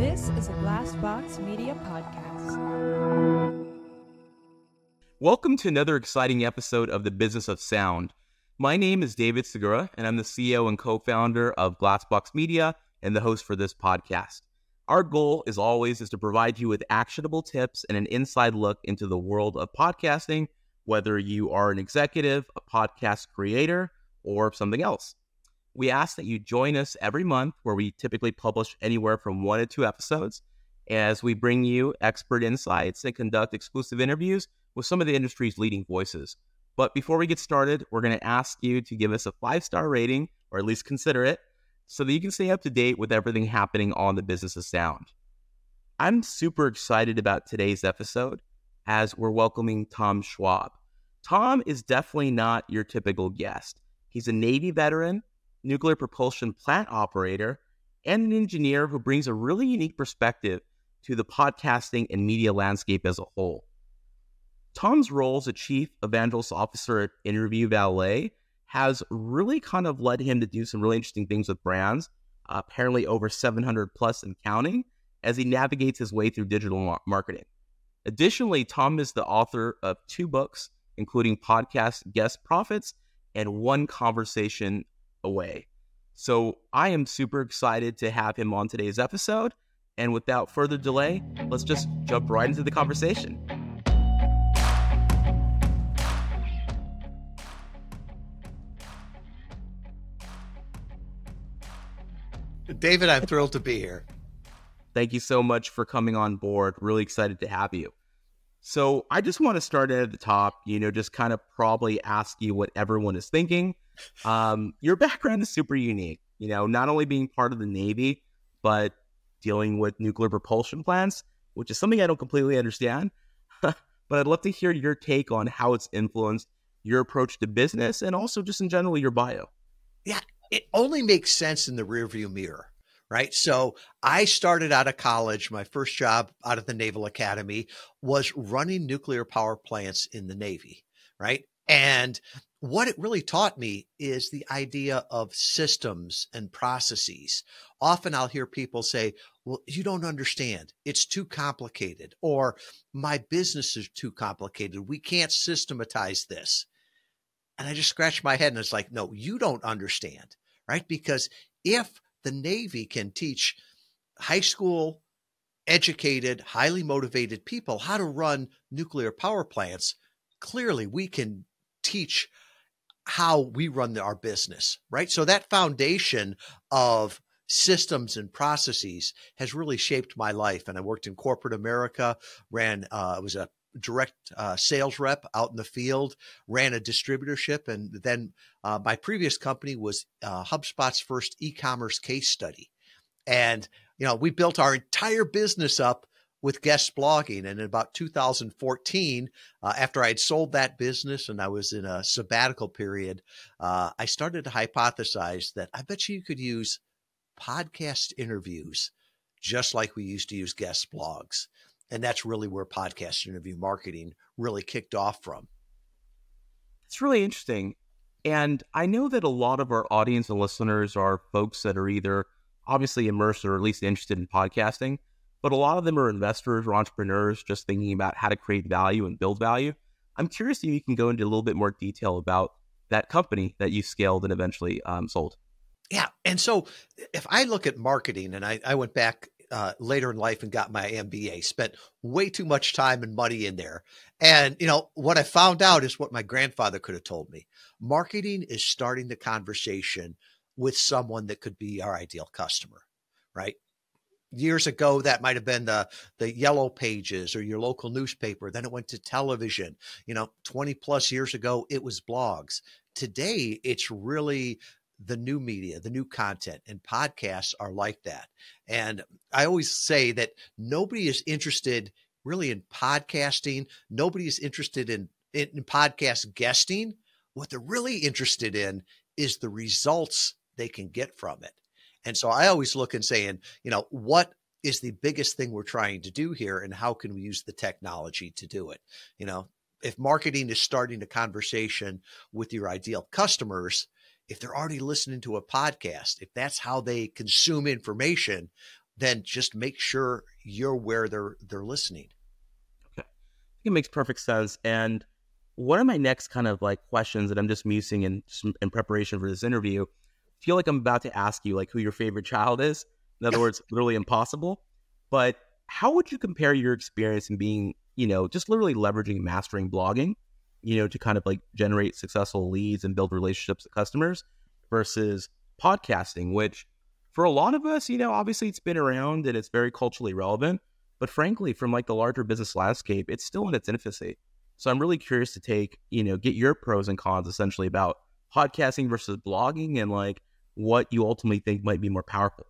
This is a Glassbox Media podcast. Welcome to another exciting episode of the Business of Sound. My name is David Segura, and I'm the CEO and co founder of Glassbox Media and the host for this podcast. Our goal, as always, is to provide you with actionable tips and an inside look into the world of podcasting, whether you are an executive, a podcast creator, or something else. We ask that you join us every month, where we typically publish anywhere from one to two episodes, as we bring you expert insights and conduct exclusive interviews with some of the industry's leading voices. But before we get started, we're going to ask you to give us a five star rating, or at least consider it, so that you can stay up to date with everything happening on the business of sound. I'm super excited about today's episode as we're welcoming Tom Schwab. Tom is definitely not your typical guest. He's a Navy veteran, nuclear propulsion plant operator, and an engineer who brings a really unique perspective to the podcasting and media landscape as a whole. Tom's role as a chief evangelist officer at Interview Valet has really kind of led him to do some really interesting things with brands, apparently over 700 plus and counting, as he navigates his way through digital marketing. Additionally, Tom is the author of two books, including Podcast Guest Profits and One Conversation Away. So I am super excited to have him on today's episode. And without further delay, let's just jump right into the conversation. David, I'm thrilled to be here. Thank you so much for coming on board. Really excited to have you. So, I just want to start at the top, you know, just kind of probably ask you what everyone is thinking. Um, your background is super unique, you know, not only being part of the Navy, but dealing with nuclear propulsion plants, which is something I don't completely understand. but I'd love to hear your take on how it's influenced your approach to business and also just in general your bio. Yeah, it only makes sense in the rearview mirror right? So I started out of college. My first job out of the Naval Academy was running nuclear power plants in the Navy, right? And what it really taught me is the idea of systems and processes. Often I'll hear people say, well, you don't understand. It's too complicated, or my business is too complicated. We can't systematize this. And I just scratch my head and it's like, no, you don't understand, right? Because if the Navy can teach high school educated, highly motivated people how to run nuclear power plants, clearly we can teach how we run our business, right? So that foundation of systems and processes has really shaped my life. And I worked in corporate America, ran, uh, was a direct uh, sales rep out in the field, ran a distributorship, and then uh, my previous company was uh, HubSpot's first e-commerce case study. And you know, we built our entire business up with guest blogging. And in about 2014, uh, after I had sold that business and I was in a sabbatical period, uh, I started to hypothesize that I bet you could use podcast interviews just like we used to use guest blogs. And that's really where podcast interview marketing really kicked off from. It's really interesting. And I know that a lot of our audience and listeners are folks that are either obviously immersed or at least interested in podcasting, but a lot of them are investors or entrepreneurs just thinking about how to create value and build value. I'm curious if you can go into a little bit more detail about that company that you scaled and eventually um, sold. Yeah. And so if I look at marketing and I, I went back uh, later in life and got my MBA. Spent way too much time and money in there. And, you know, what I found out is what my grandfather could have told me. Marketing is starting the conversation with someone that could be our ideal customer, right? Years ago, that might have been the the yellow pages or your local newspaper. Then it went to television. You know, 20 plus years ago, it was blogs. Today, it's really the new media, the new content, and podcasts are like that. And I always say that nobody is interested really in podcasting. Nobody is interested in, in, in podcast guesting. What they're really interested in is the results they can get from it. And so I always look and saying, you know, what is the biggest thing we're trying to do here and how can we use the technology to do it? You know, if marketing is starting a conversation with your ideal customers, if they're already listening to a podcast, if that's how they consume information, then just make sure you're where they're they're listening. Okay. it makes perfect sense. And one of my next kind of like questions that I'm just musing in in preparation for this interview, I feel like I'm about to ask you like who your favorite child is. In other words, literally impossible. But how would you compare your experience in being, you know, just literally leveraging mastering blogging, you know, to kind of like generate successful leads and build relationships with customers versus podcasting, which for a lot of us, you know, obviously it's been around and it's very culturally relevant. But frankly, from like the larger business landscape, it's still in its infancy. So I'm really curious to take, you know, get your pros and cons essentially about podcasting versus blogging and like what you ultimately think might be more powerful.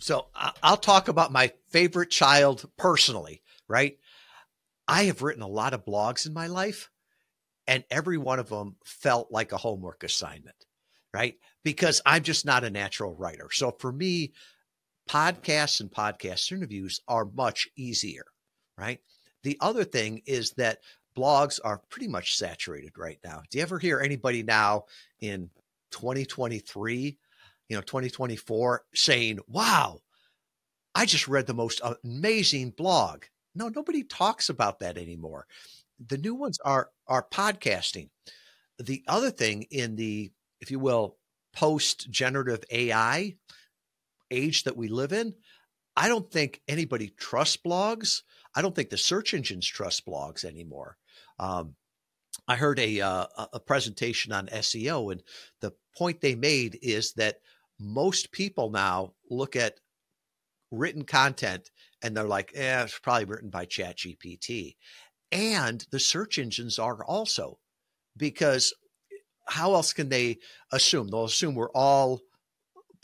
So I'll talk about my favorite child personally, right? I have written a lot of blogs in my life, and every one of them felt like a homework assignment, right? Because I'm just not a natural writer. So for me, podcasts and podcast interviews are much easier, right? The other thing is that blogs are pretty much saturated right now. Do you ever hear anybody now in 2023 you know 2024 saying wow i just read the most amazing blog. No nobody talks about that anymore. The new ones are are podcasting. The other thing in the if you will post generative ai age that we live in i don't think anybody trusts blogs. I don't think the search engines trust blogs anymore. Um, I heard a uh, a presentation on SEO, and the point they made is that most people now look at written content and they're like, eh, it's probably written by ChatGPT. And the search engines are also, because how else can they assume? They'll assume we're all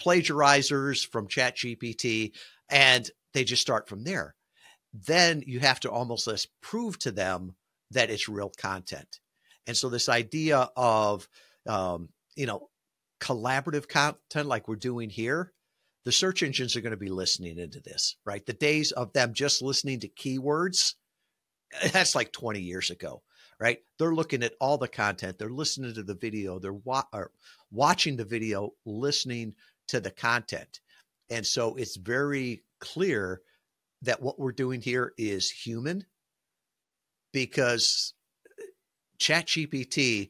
plagiarizers from ChatGPT and they just start from there. Then you have to almost less prove to them that it's real content. And so this idea of, um, you know, collaborative content like we're doing here, the search engines are going to be listening into this, right? The days of them just listening to keywords, that's like 20 years ago, right? They're looking at all the content, they're listening to the video, they're wa- watching the video, listening to the content. And so it's very clear that what we're doing here is human because ChatGPT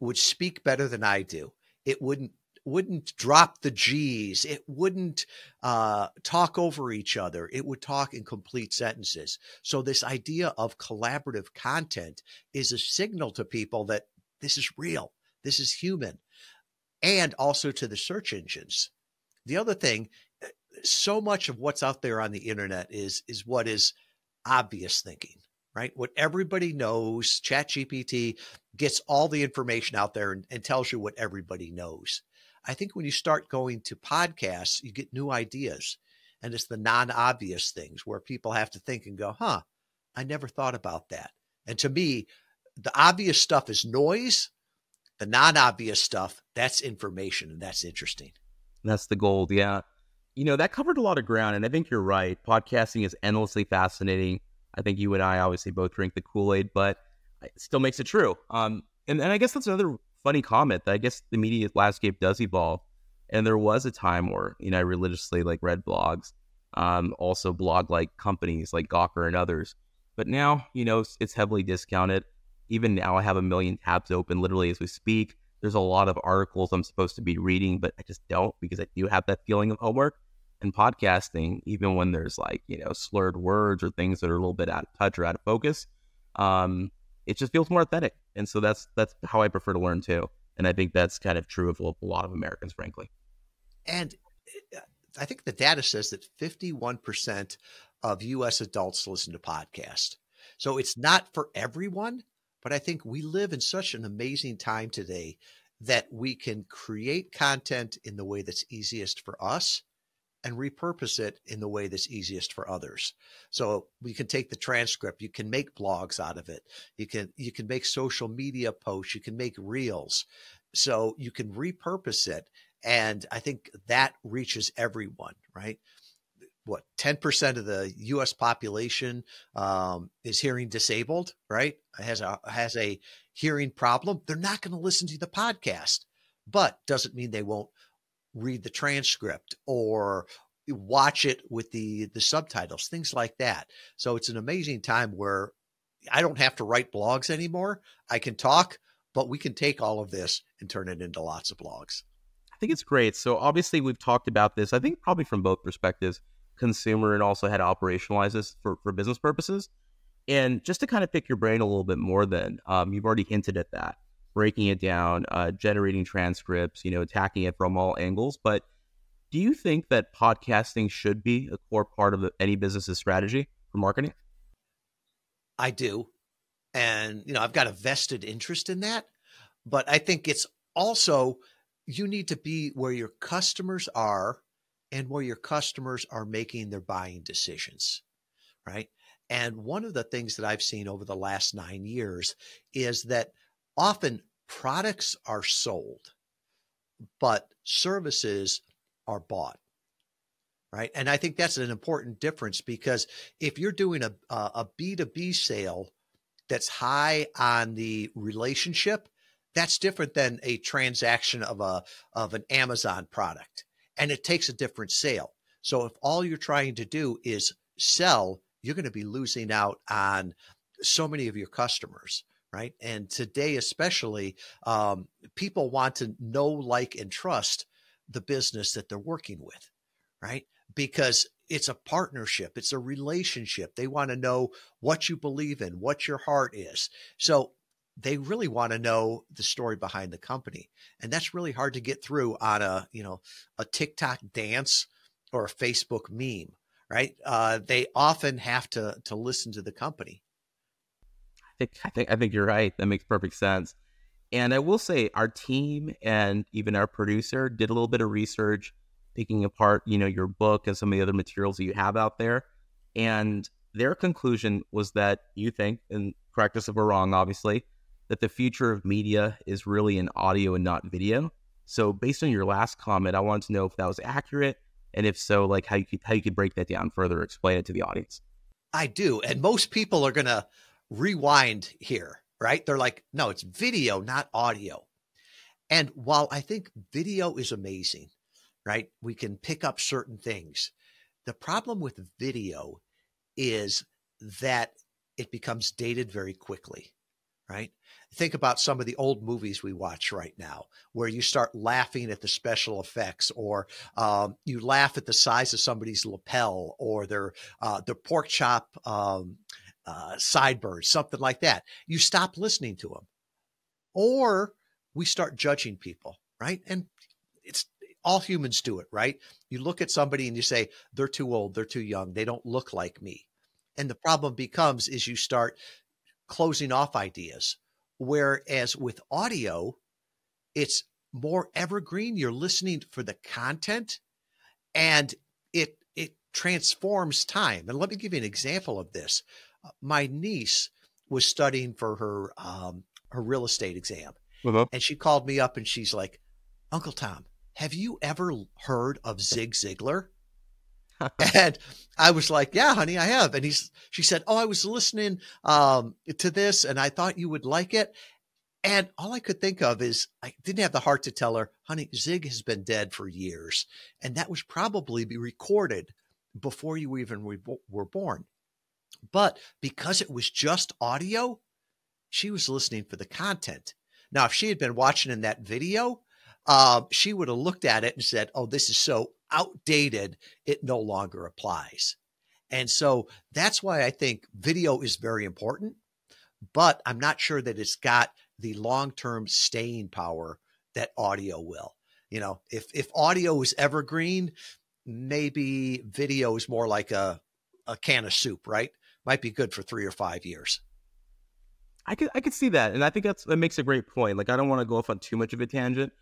would speak better than I do it wouldn't wouldn't drop the G's. It wouldn't uh, talk over each other. It would talk in complete sentences. So, this idea of collaborative content is a signal to people that this is real, this is human, and also to the search engines. The other thing, so much of what's out there on the internet is is what is obvious thinking right? What everybody knows, ChatGPT gets all the information out there and, and, tells you what everybody knows. I think when you start going to podcasts, you get new ideas. And it's the non obvious things where people have to think and go, huh, I never thought about that. And to me, the obvious stuff is noise. The non obvious stuff, that's information. And that's interesting. That's the gold. Yeah. You know, that covered a lot of ground. And I think you're right. Podcasting is endlessly fascinating I think you and I obviously both drink the Kool Aid, but still makes it true. Um, and, and I guess that's another funny comment that I guess the media landscape does evolve. And there was a time where, you know, I religiously like read blogs, um, also blog like companies like Gawker and others. But now, you know, it's, it's heavily discounted. Even now, I have a million tabs open literally as we speak. There's a lot of articles I'm supposed to be reading, but I just don't because I do have that feeling of homework And podcasting, even when there's like, you know, slurred words or things that are a little bit out of touch or out of focus, um, it just feels more authentic. And so that's that's how I prefer to learn too. And I think that's kind of true of a lot of Americans, frankly. And uh, I think the data says that 51% of US adults listen to podcasts. So it's not for everyone, but I think we live in such an amazing time today that we can create content in the way that's easiest for us and repurpose it in the way that's easiest for others. So we can take the transcript, you can make blogs out of it. You can you can make social media posts, you can make reels. So you can repurpose it and I think that reaches everyone, right? What 10% of the US population um, is hearing disabled, right? Has a has a hearing problem. They're not going to listen to the podcast, but doesn't mean they won't read the transcript or watch it with the the subtitles, things like that. So it's an amazing time where I don't have to write blogs anymore. I can talk, but we can take all of this and turn it into lots of blogs. I think it's great. So obviously we've talked about this, I think probably from both perspectives, consumer and also how to operationalize this for, for business purposes. And just to kind of pick your brain a little bit more then, um, you've already hinted at that, breaking it down, uh, generating transcripts, you know, attacking it from all angles. But do you think that podcasting should be a core part of the, any business's strategy for marketing? I do. And, you know, I've got a vested interest in that. But I think it's also, you need to be where your customers are and where your customers are making their buying decisions, right? And one of the things that I've seen over the last nine years is that often products are sold, but services are bought right? And I think that's an important difference because if you're doing a a B2B sale that's high on the relationship, that's different than a transaction of a of an Amazon product. And it takes a different sale. So if all you're trying to do is sell, you're going to be losing out on so many of your customers right? And today, especially, um, people want to know, like, and trust the business that they're working with, right? because it's a partnership, it's a relationship. They want to know what you believe in, what your heart is. So they really want to know the story behind the company. And that's really hard to get through on a, you know, a TikTok dance or a Facebook meme, right? Uh, they often have to to listen to the company. I think I think I think you're right. That makes perfect sense. And I will say our team and even our producer did a little bit of research picking apart, you know, your book and some of the other materials that you have out there. And their conclusion was that you think, and correct us if we're wrong, obviously, that the future of media is really in audio and not video. So, based on your last comment, I wanted to know if that was accurate, and if so, like how you could how you could break that down further, explain it to the audience. I do, and most people are going to rewind here, right? They're like, no, it's video, not audio. And while I think video is amazing, right? We can pick up certain things. The problem with video is that it becomes dated very quickly, right? Think about some of the old movies we watch right now, where you start laughing at the special effects, or um, you laugh at the size of somebody's lapel, or their uh, their pork chop um, uh, sideburns, something like that. You stop listening to them, or we start judging people, right? And it's all humans do it, right? You look at somebody and you say, they're too old, they're too young, they don't look like me. And the problem becomes is you start closing off ideas. Whereas with audio, it's more evergreen. You're listening for the content and it it transforms time. And let me give you an example of this. My niece was studying for her um, her real estate exam. Uh-huh. And she called me up and she's like, Uncle Tom, have you ever heard of Zig Ziglar? and I was like, yeah, honey, I have. And he's, she said, oh, I was listening um, to this and I thought you would like it. And all I could think of is I didn't have the heart to tell her, honey, Zig has been dead for years. And that was probably be recorded before you even were born. But because it was just audio, she was listening for the content. Now, if she had been watching in that video, uh, she would have looked at it and said, Oh, this is so outdated, it no longer applies. And so that's why I think video is very important, but I'm not sure that it's got the long term staying power that audio will. You know, if, if audio is evergreen, maybe video is more like a, a can of soup, right? Might be good for three or five years. I could I could see that, and I think that's that makes a great point. Like I don't want to go off on too much of a tangent,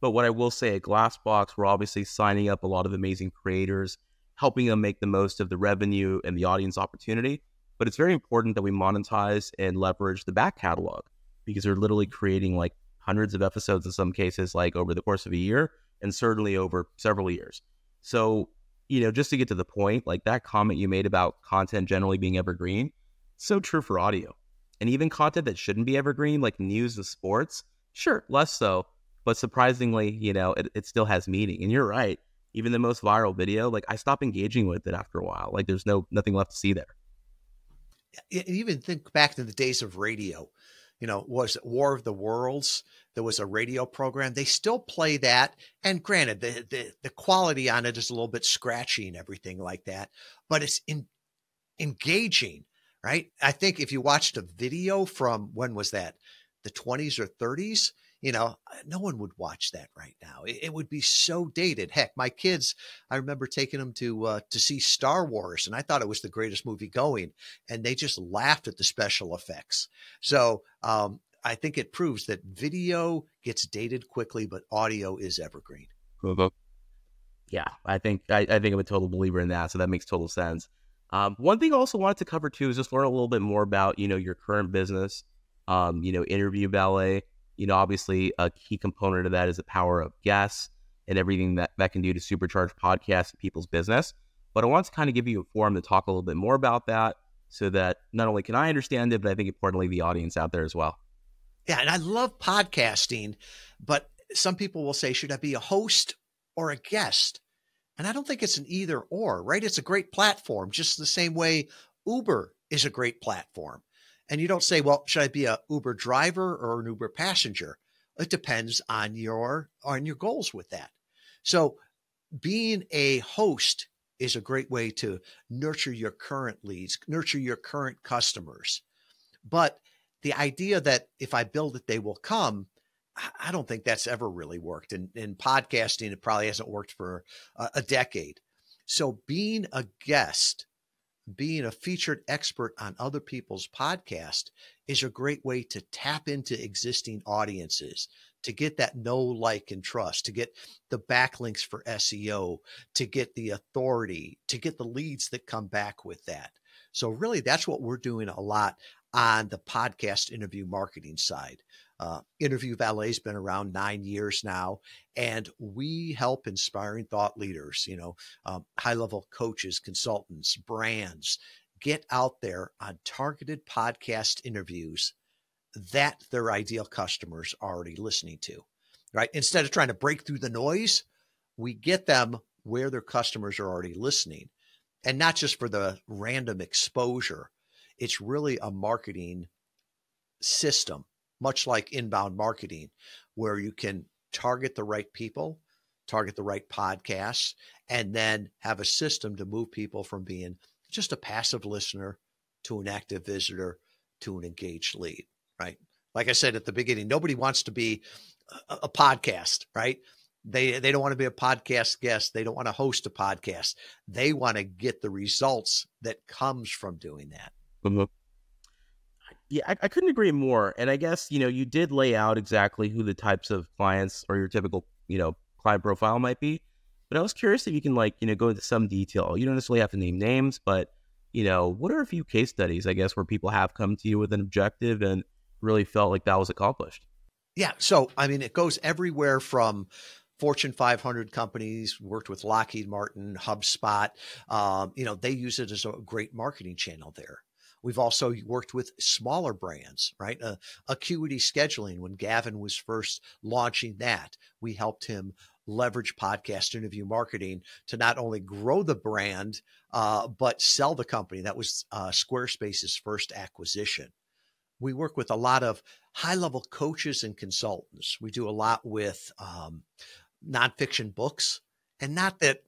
but what I will say at Glassbox, we're obviously signing up a lot of amazing creators, helping them make the most of the revenue and the audience opportunity. But it's very important that we monetize and leverage the back catalog because they're literally creating like hundreds of episodes in some cases, like over the course of a year and certainly over several years. So, you know, just to get to the point, like that comment you made about content generally being evergreen, so true for audio. And even content that shouldn't be evergreen, like news and sports, sure, less so but surprisingly, you know, it, it still has meaning. And you're right. even the most viral video, like I stop engaging with it after a while. Like there's no nothing left to see there. Even think back to the days of radio. You know, was it War of the Worlds? There was a radio program. They still play that, and granted, the the, the quality on it is a little bit scratchy and everything like that, but it's in, engaging, right? I think if you watched a video from when was that, the 20s or 30s, you know, no one would watch that right now. It, it, would be so dated. Heck, my kids, I remember taking them to uh, to see Star Wars, and I thought it was the greatest movie going, and they just laughed at the special effects. So um, I think it proves that video gets dated quickly, but audio is evergreen. Yeah, I think I, I think I'm a total believer in that. So that makes total sense. Um, one thing I also wanted to cover too is just learn a little bit more about you know your current business. Um, you know, interview valet you know, obviously a key component of that is the power of guests and everything that that can do to supercharge podcasts and people's business. But I want to kind of give you a forum to talk a little bit more about that so that not only can I understand it, but I think importantly, the audience out there as well. Yeah. And I love podcasting, but some people will say, should I be a host or a guest? And I don't think it's an either or, right? It's a great platform, just the same way Uber is a great platform. And you don't say, well, should I be a Uber driver or an Uber passenger? It depends on your on your goals with that. So being a host is a great way to nurture your current leads, nurture your current customers. But the idea that if I build it, they will come, I don't think that's ever really worked. And in, in podcasting, it probably hasn't worked for a, a decade. So being a guest being a featured expert on other people's podcast is a great way to tap into existing audiences to get that know like and trust to get the backlinks for seo to get the authority to get the leads that come back with that. So really that's what we're doing a lot on the podcast interview marketing side uh, Interview Valet's been around nine years now, and we help inspiring thought leaders, you know, um, high level coaches, consultants, brands get out there on targeted podcast interviews that their ideal customers are already listening to, right? Instead of trying to break through the noise, we get them where their customers are already listening and not just for the random exposure. It's really a marketing system much like inbound marketing, where you can target the right people, target the right podcasts, and then have a system to move people from being just a passive listener to an active visitor to an engaged lead, right? Like I said at the beginning, nobody wants to be a, a podcast, right? They they don't want to be a podcast guest. They don't want to host a podcast. They want to get the results that comes from doing that. Mm-hmm. Yeah, I, I, couldn't agree more. And I guess, you know, you did lay out exactly who the types of clients or your typical, you know, client profile might be. But I was curious if you can like, you know, go into some detail. You don't necessarily have to name names, but you know, what are a few case studies, I guess, where people have come to you with an objective and really felt like that was accomplished? Yeah. So, I mean, it goes everywhere from Fortune 500 companies, worked with Lockheed Martin, HubSpot. Um, you know, they use it as a great marketing channel there. We've also worked with smaller brands, right? Uh, Acuity Scheduling, when Gavin was first launching that, we helped him leverage podcast interview marketing to not only grow the brand, uh, but sell the company. That was uh, Squarespace's first acquisition. We work with a lot of high level coaches and consultants. We do a lot with um, nonfiction books. And not that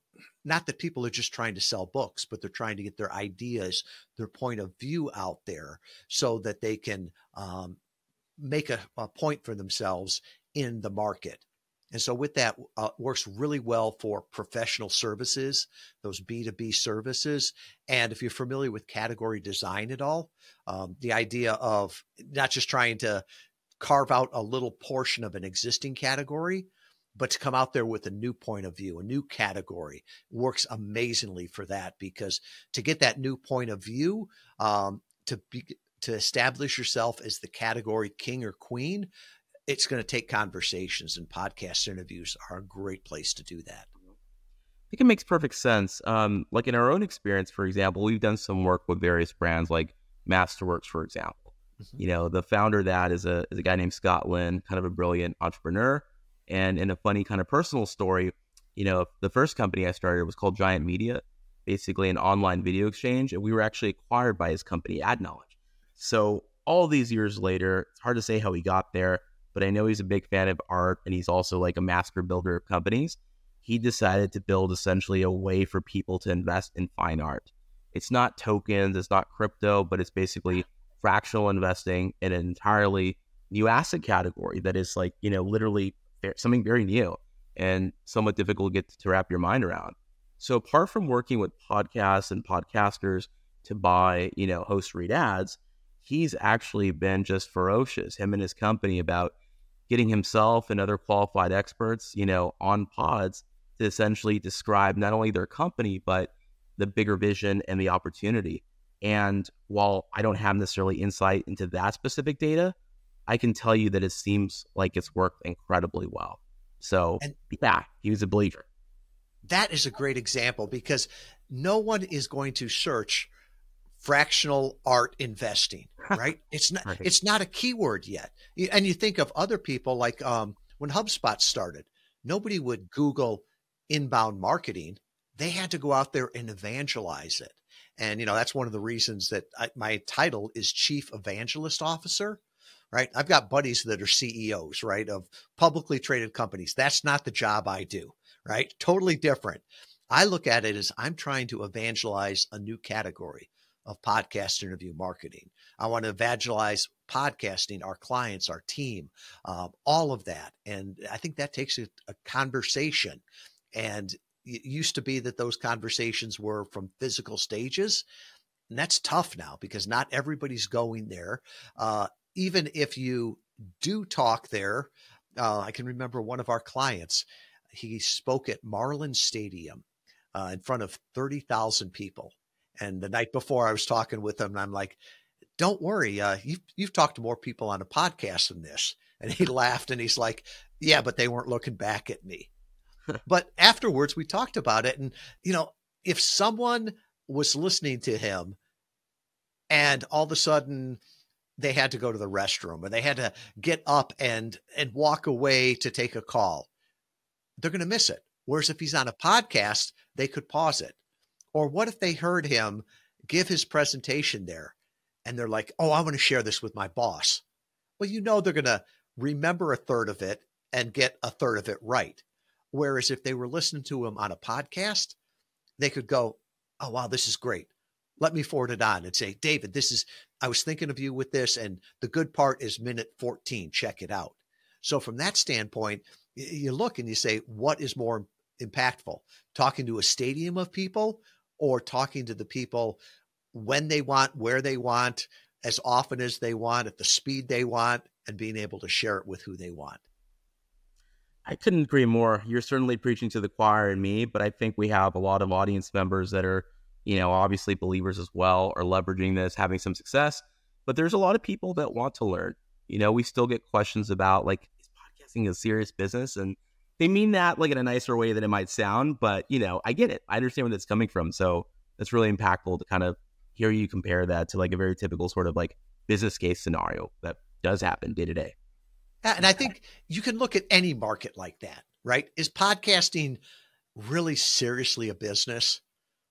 not that people are just trying to sell books, but they're trying to get their ideas, their point of view out there so that they can um, make a, a, point for themselves in the market. And so, with that, uh, works really well for professional services, those B2B services. And if you're familiar with category design at all, um, the idea of not just trying to carve out a little portion of an existing category, but to come out there with a new point of view, a new category works amazingly for that because to get that new point of view, um, to be to establish yourself as the category king or queen, it's going to take conversations and podcast interviews are a great place to do that. I think it makes perfect sense. Um, like in our own experience, for example, we've done some work with various brands like Masterworks, for example. Mm-hmm. You know, the founder of that is a, is a guy named Scott Lynn, kind of a brilliant entrepreneur and in a funny kind of personal story, you know, the first company I started was called Giant Media, basically an online video exchange, and we were actually acquired by his company, Adknowledge. So all these years later, it's hard to say how he got there, but I know he's a big fan of art and he's also like a master builder of companies. He decided to build essentially a way for people to invest in fine art. It's not tokens, it's not crypto, but it's basically fractional investing in an entirely new asset category that is like, you know, literally something very new and somewhat difficult to get to wrap your mind around. So apart from working with podcasts and podcasters to buy, you know, host read ads, he's actually been just ferocious, him and his company, about getting himself and other qualified experts, you know, on pods to essentially describe not only their company, but the bigger vision and the opportunity. And while I don't have necessarily insight into that specific data, I can tell you that it seems like it's worked incredibly well. So, and yeah, he was a believer. That is a great example because no one is going to search fractional art investing, right? It's not right. it's not a keyword yet. And you think of other people like um, when HubSpot started, nobody would Google inbound marketing. They had to go out there and evangelize it. And you know that's one of the reasons that I, my title is Chief Evangelist Officer. Right, I've got buddies that are CEOs, right, of publicly traded companies. That's not the job I do, right? Totally different. I look at it as I'm trying to evangelize a new category of podcast interview marketing. I want to evangelize podcasting, our clients, our team, um, all of that. And I think that takes a, a conversation. And it used to be that those conversations were from physical stages. And that's tough now because not everybody's going there. Uh, even if you do talk there, uh, I can remember one of our clients, he spoke at Marlin Stadium uh, in front of 30,000 people. And the night before, I was talking with him, and I'm like, "Don't worry, uh, you've you've talked to more people on a podcast than this." And he laughed, and he's like, "Yeah, but they weren't looking back at me." but afterwards, we talked about it, and you know, if someone was listening to him, and all of a sudden they had to go to the restroom or they had to get up and and walk away to take a call, they're going to miss it. Whereas if he's on a podcast, they could pause it or what if they heard him give his presentation there and they're like, oh, I want to share this with my boss? Well, you know, they're going to remember a third of it and get a third of it right. Whereas if they were listening to him on a podcast, they could go, oh, wow, this is great. Let me forward it on and say, David, this is, I was thinking of you with this. And the good part is minute 14. Check it out. So, from that standpoint, you look and you say, what is more impactful? Talking to a stadium of people or talking to the people when they want, where they want, as often as they want, at the speed they want, and being able to share it with who they want. I couldn't agree more. You're certainly preaching to the choir and me, but I think we have a lot of audience members that are, you know, obviously believers as well, are leveraging this, having some success. But there's a lot of people that want to learn. You know, we still get questions about like, is podcasting a serious business? And they mean that like in a nicer way than it might sound, but you know, I get it. I understand where that's coming from. So that's really impactful to kind of hear you compare that to like a very typical sort of like business case scenario that does happen day to day. And I think you can look at any market like that, right? Is podcasting really seriously a business?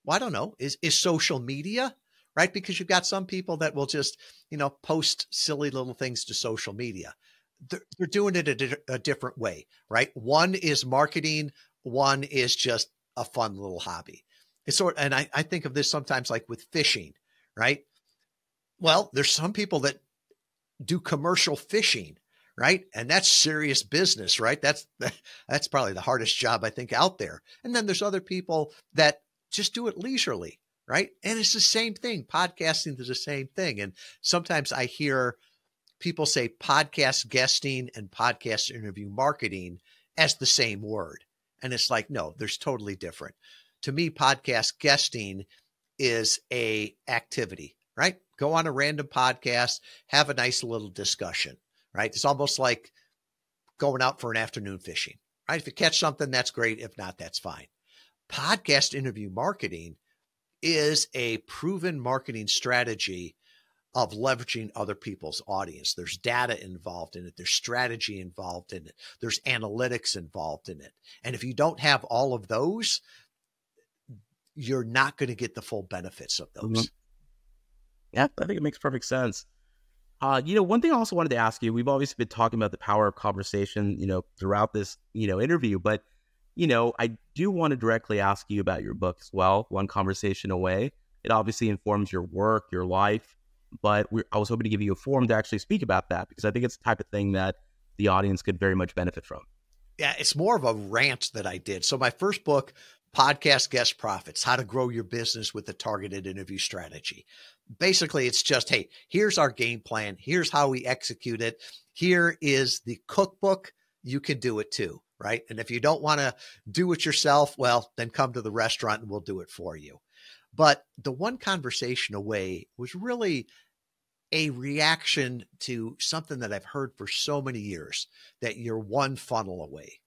Well, I don't know. Is is social media, right? Because you've got some people that will just, you know, post silly little things to social media they're, they're doing it a, a different way, right? One is marketing, one is just a fun little hobby. It's sort, and I, I think of this sometimes like with fishing, right? Well, there's some people that do commercial fishing, right? And that's serious business, right? That's that's probably the hardest job I think out there. And then there's other people that just do it leisurely, right? And it's the same thing. Podcasting is the same thing. And sometimes I hear people say podcast guesting and podcast interview marketing as the same word. And it's like, no, there's totally different. To me, podcast guesting is a activity, right? Go on a random podcast, have a nice little discussion, right? It's almost like going out for an afternoon fishing, right? If you catch something, that's great. If not, that's fine. Podcast interview marketing is a proven marketing strategy of leveraging other people's audience. There's data involved in it, there's strategy involved in it, there's analytics involved in it. And if you don't have all of those, you're not going to get the full benefits of those. Mm-hmm. Yeah, I think it makes perfect sense. Uh, you know, one thing I also wanted to ask you, we've always been talking about the power of conversation, you know, throughout this, you know, interview, but, you know, I do want to directly ask you about your book as well, One Conversation Away. It obviously informs your work, your life, but I was hoping to give you a forum to actually speak about that because I think it's the type of thing that the audience could very much benefit from. Yeah, it's more of a rant that I did. So my first book, Podcast Guest Profits, How to Grow Your Business with a Targeted Interview Strategy. Basically, it's just, hey, here's our game plan. Here's how we execute it. Here is the cookbook. You can do it too, right? And if you don't want to do it yourself, well, then come to the restaurant and we'll do it for you. But the one conversation away was really a reaction to something that I've heard for so many years that you're one funnel away,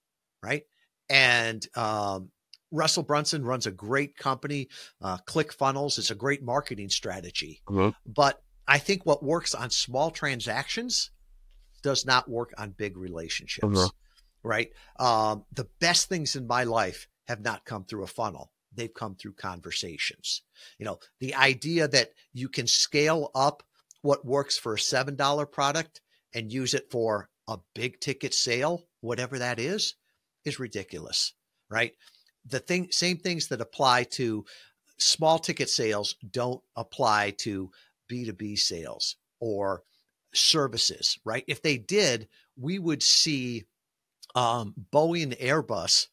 right? And um, Russell Brunson runs a great company, uh, ClickFunnels. It's a great marketing strategy. Mm-hmm. But I think what works on small transactions does not work on big relationships, mm-hmm. Right? Um, the best things in my life have not come through a funnel they've come through conversations. You know, the idea that you can scale up what works for a $7 product and use it for a big ticket sale, whatever that is, is ridiculous, right? The thing same things that apply to small ticket sales don't apply to B2B sales or services, right? If they did, we would see um, Boeing Airbus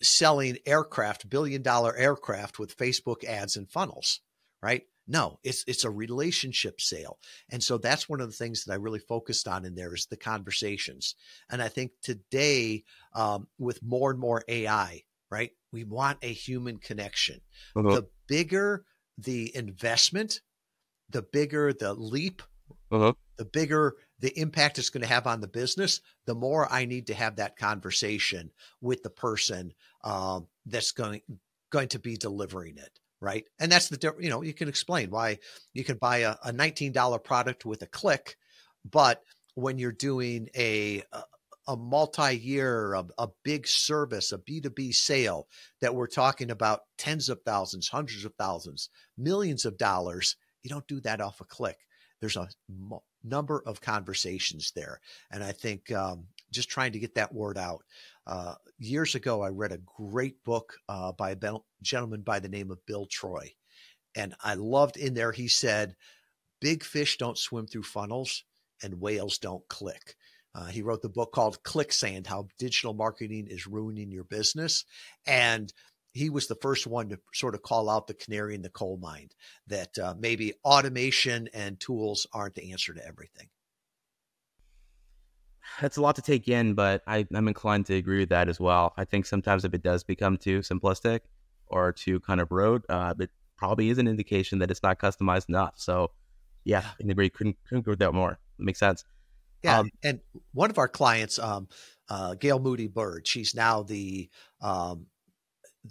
selling aircraft, billion dollar aircraft with Facebook ads and funnels, right? No, it's it's a relationship sale. And so that's one of the things that I really focused on in there is the conversations. And I think today, um, with more and more AI, right, we want a human connection. Uh-huh. The bigger the investment, the bigger the leap, uh-huh. the bigger the impact it's going to have on the business, the more I need to have that conversation with the person um, that's going going to be delivering it, right? And that's the you know you can explain why you can buy a, a nineteen dollar product with a click, but when you're doing a a, a multi-year, a, a big service, a B2B sale that we're talking about tens of thousands, hundreds of thousands, millions of dollars, you don't do that off a click. There's a number of conversations there. And I think um, just trying to get that word out. Uh, years ago, I read a great book uh, by a gentleman by the name of Bill Troy. And I loved in there, he said, Big fish don't swim through funnels and whales don't click. Uh, he wrote the book called Clicksand How Digital Marketing is Ruining Your Business. And he was the first one to sort of call out the canary in the coal mine that uh, maybe automation and tools aren't the answer to everything. That's a lot to take in, but I, am inclined to agree with that as well. I think sometimes if it does become too simplistic or too kind of rote, uh, it probably is an indication that it's not customized enough. So, yeah, I agree. Couldn't, couldn't agree with that more. It makes sense. Yeah, um, and one of our clients, um, uh, Gail Moody Bird, she's now the um,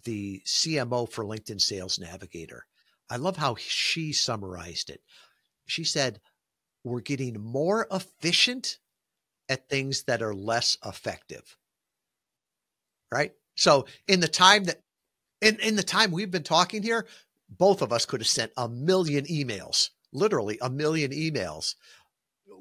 the CMO for LinkedIn Sales Navigator. I love how she summarized it. She said, We're getting more efficient at things that are less effective. Right? So, in the time that, in, in the time we've been talking here, both of us could have sent a million emails, literally a million emails.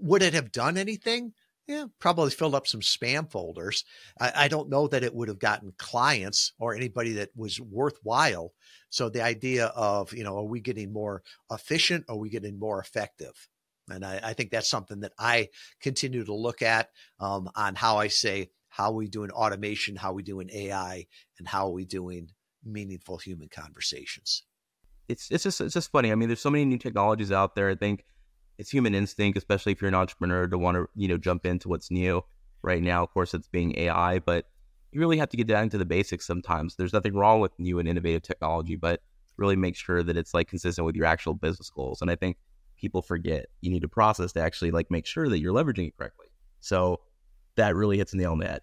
Would it have done anything? Yeah, probably filled up some spam folders. I, I, don't know that it would have gotten clients or anybody that was worthwhile. So the idea of, you know, are we getting more efficient? Are we getting more effective? And I, I think that's something that I continue to look at um, on how I say, how are we doing automation? How are we doing AI? And how are we doing meaningful human conversations? It's, it's just, it's just funny. I mean, there's so many new technologies out there. I think it's human instinct, especially if you're an entrepreneur, to want to you know jump into what's new. Right now, of course, it's being AI, but you really have to get down to the basics sometimes. There's nothing wrong with new and innovative technology, but really make sure that it's like consistent with your actual business goals. And I think people forget you need a process to actually like make sure that you're leveraging it correctly. So that really hits the nail on the head.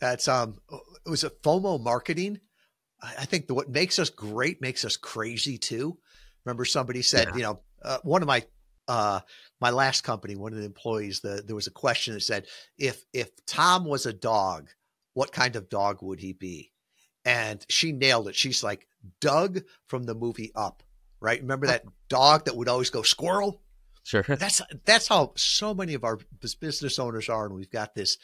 That's um, it was a FOMO marketing. I think the, what makes us great makes us crazy too. Remember, somebody said, yeah. you know, uh, one of my uh, my last company, one of the employees, the, there was a question that said, if if Tom was a dog, what kind of dog would he be? And she nailed it. She's like Doug from the movie Up, right? Remember that dog that would always go squirrel? Sure. That's that's how so many of our business owners are, and we've got this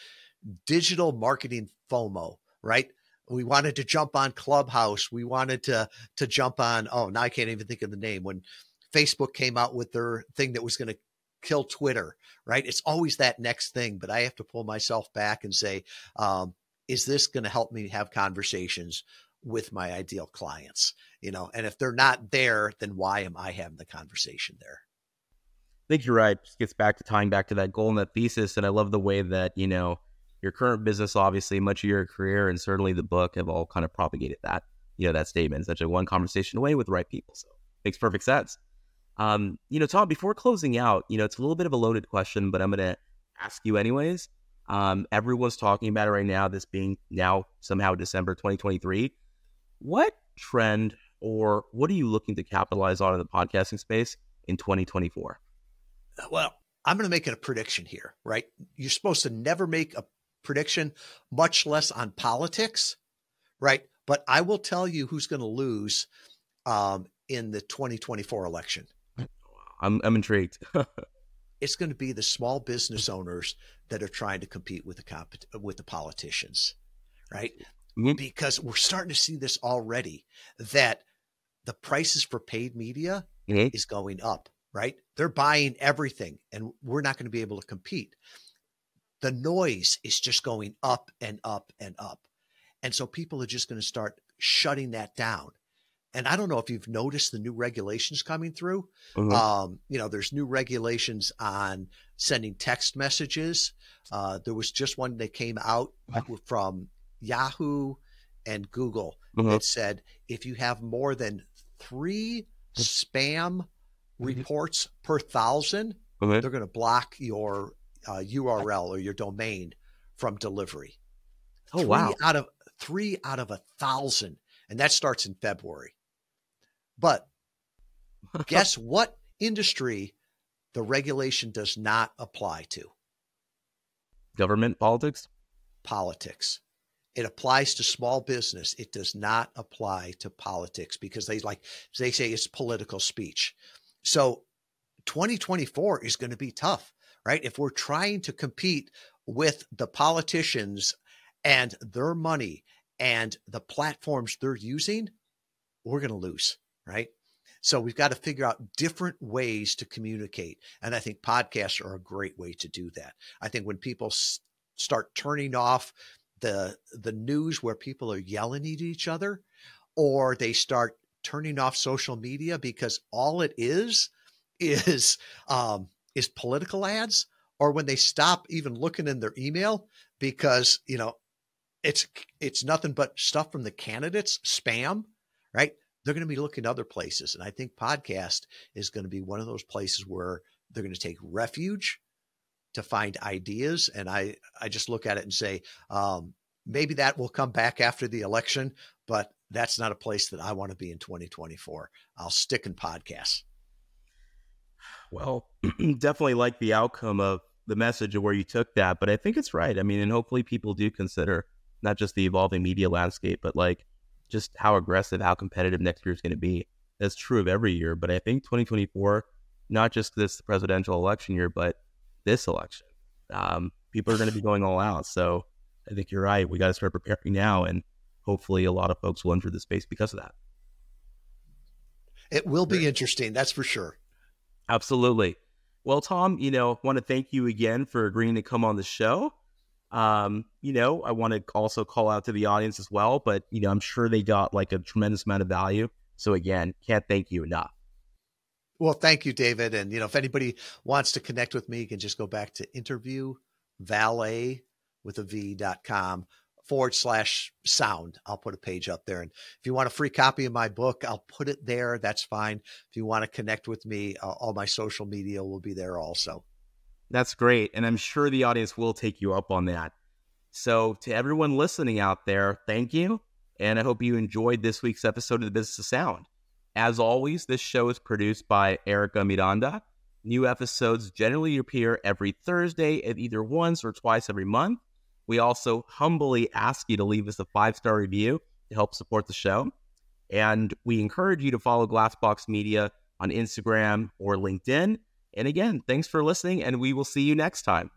digital marketing FOMO, right? We wanted to jump on Clubhouse. We wanted to to jump on. Oh, now I can't even think of the name. When Facebook came out with their thing that was going to kill Twitter, right? It's always that next thing. But I have to pull myself back and say, um, is this going to help me have conversations with my ideal clients? You know, and if they're not there, then why am I having the conversation there? I think you're right. Just gets back to tying back to that goal and that thesis. And I love the way that, you know, your current business, obviously, much of your career, and certainly the book have all kind of propagated that, you know, that statement, such a one conversation away with the right people. So makes perfect sense. Um, you know, Tom, before closing out, you know, it's a little bit of a loaded question, but I'm going to ask you anyways. Um, everyone's talking about it right now, this being now somehow December 2023. What trend or what are you looking to capitalize on in the podcasting space in 2024? Well, I'm going to make a prediction here, right? You're supposed to never make a prediction, much less on politics, right? But I will tell you who's going to lose um, in the 2024 election. I'm, I'm intrigued. it's going to be the small business owners that are trying to compete with the comp- with the politicians, right? Mm-hmm. Because we're starting to see this already that the prices for paid media mm-hmm. is going up, right? They're buying everything and we're not going to be able to compete. The noise is just going up and up and up. And so people are just going to start shutting that down and I don't know if you've noticed the new regulations coming through. Mm-hmm. Um, you know, there's new regulations on sending text messages. Uh, there was just one that came out from Yahoo and Google mm-hmm. that said if you have more than three spam mm-hmm. reports per 1000 mm-hmm. they're going to block your uh, URL or your domain from delivery. Oh three wow! Out of three out of a thousand, and that starts in February. But guess what industry the regulation does not apply to? Government politics? Politics. It applies to small business. It does not apply to politics because they like they say it's political speech. So 2024 is going to be tough, right? If we're trying to compete with the politicians and their money and the platforms they're using, we're going to lose right? So we've got to figure out different ways to communicate. And I think podcasts are a great way to do that. I think when people s- start turning off the the news where people are yelling at each other or they start turning off social media because all it is is um, is political ads or when they stop even looking in their email because you know it's it's nothing but stuff from the candidates spam right they're going to be looking other places. And I think podcast is going to be one of those places where they're going to take refuge to find ideas. And I, I just look at it and say, um, maybe that will come back after the election, but that's not a place that I want to be in 2024. I'll stick in podcasts. Well, definitely like the outcome of the message of where you took that, but I think it's right. I mean, and hopefully people do consider not just the evolving media landscape, but like just how aggressive, how competitive next year is going to be. That's true of every year, but I think 2024, not just this presidential election year, but this election, um, people are going to be going all out. So I think you're right. We got to start preparing now, and hopefully, a lot of folks will enter the space because of that. It will be interesting, that's for sure. Absolutely. Well, Tom, you know, want to thank you again for agreeing to come on the show. Um, you know, I want to also call out to the audience as well, but you know, I'm sure they got like a tremendous amount of value. So again, can't thank you enough. Well, thank you, David. And you know, if anybody wants to connect with me, you can just go back to interview valet with a v.com forward slash sound. I'll put a page up there. And if you want a free copy of my book, I'll put it there. That's fine. If you want to connect with me, uh, all my social media will be there also. That's great. And I'm sure the audience will take you up on that. So, to everyone listening out there, thank you. And I hope you enjoyed this week's episode of The Business of Sound. As always, this show is produced by Erica Miranda. New episodes generally appear every Thursday at either once or twice every month. We also humbly ask you to leave us a five star review to help support the show. And we encourage you to follow Glassbox Media on Instagram or LinkedIn. And again, thanks for listening, and we will see you next time.